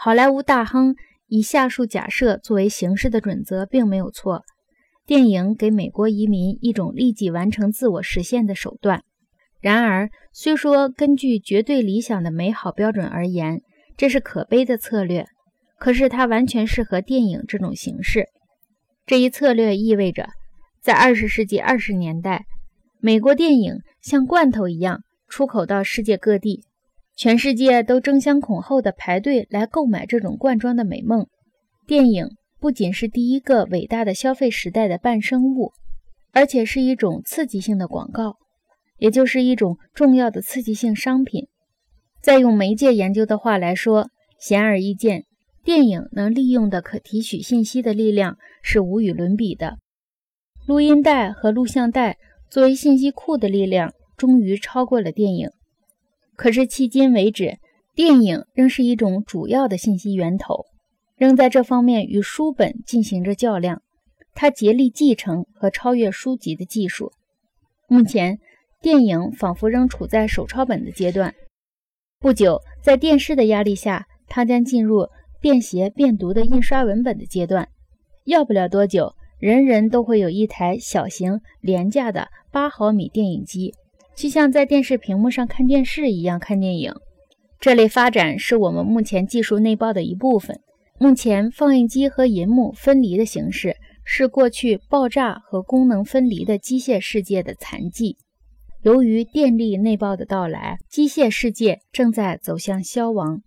好莱坞大亨以下述假设作为形式的准则，并没有错。电影给美国移民一种立即完成自我实现的手段。然而，虽说根据绝对理想的美好标准而言，这是可悲的策略，可是它完全适合电影这种形式。这一策略意味着，在二十世纪二十年代，美国电影像罐头一样出口到世界各地，全世界都争相恐后的排队来购买这种罐装的美梦。电影不仅是第一个伟大的消费时代的伴生物，而且是一种刺激性的广告，也就是一种重要的刺激性商品。再用媒介研究的话来说，显而易见。电影能利用的可提取信息的力量是无与伦比的。录音带和录像带作为信息库的力量终于超过了电影。可是迄今为止，电影仍是一种主要的信息源头，仍在这方面与书本进行着较量。它竭力继承和超越书籍的技术。目前，电影仿佛仍处在手抄本的阶段。不久，在电视的压力下，它将进入。便携便读的印刷文本的阶段，要不了多久，人人都会有一台小型廉价的八毫米电影机，就像在电视屏幕上看电视一样看电影。这类发展是我们目前技术内爆的一部分。目前，放映机和银幕分离的形式是过去爆炸和功能分离的机械世界的残迹。由于电力内爆的到来，机械世界正在走向消亡。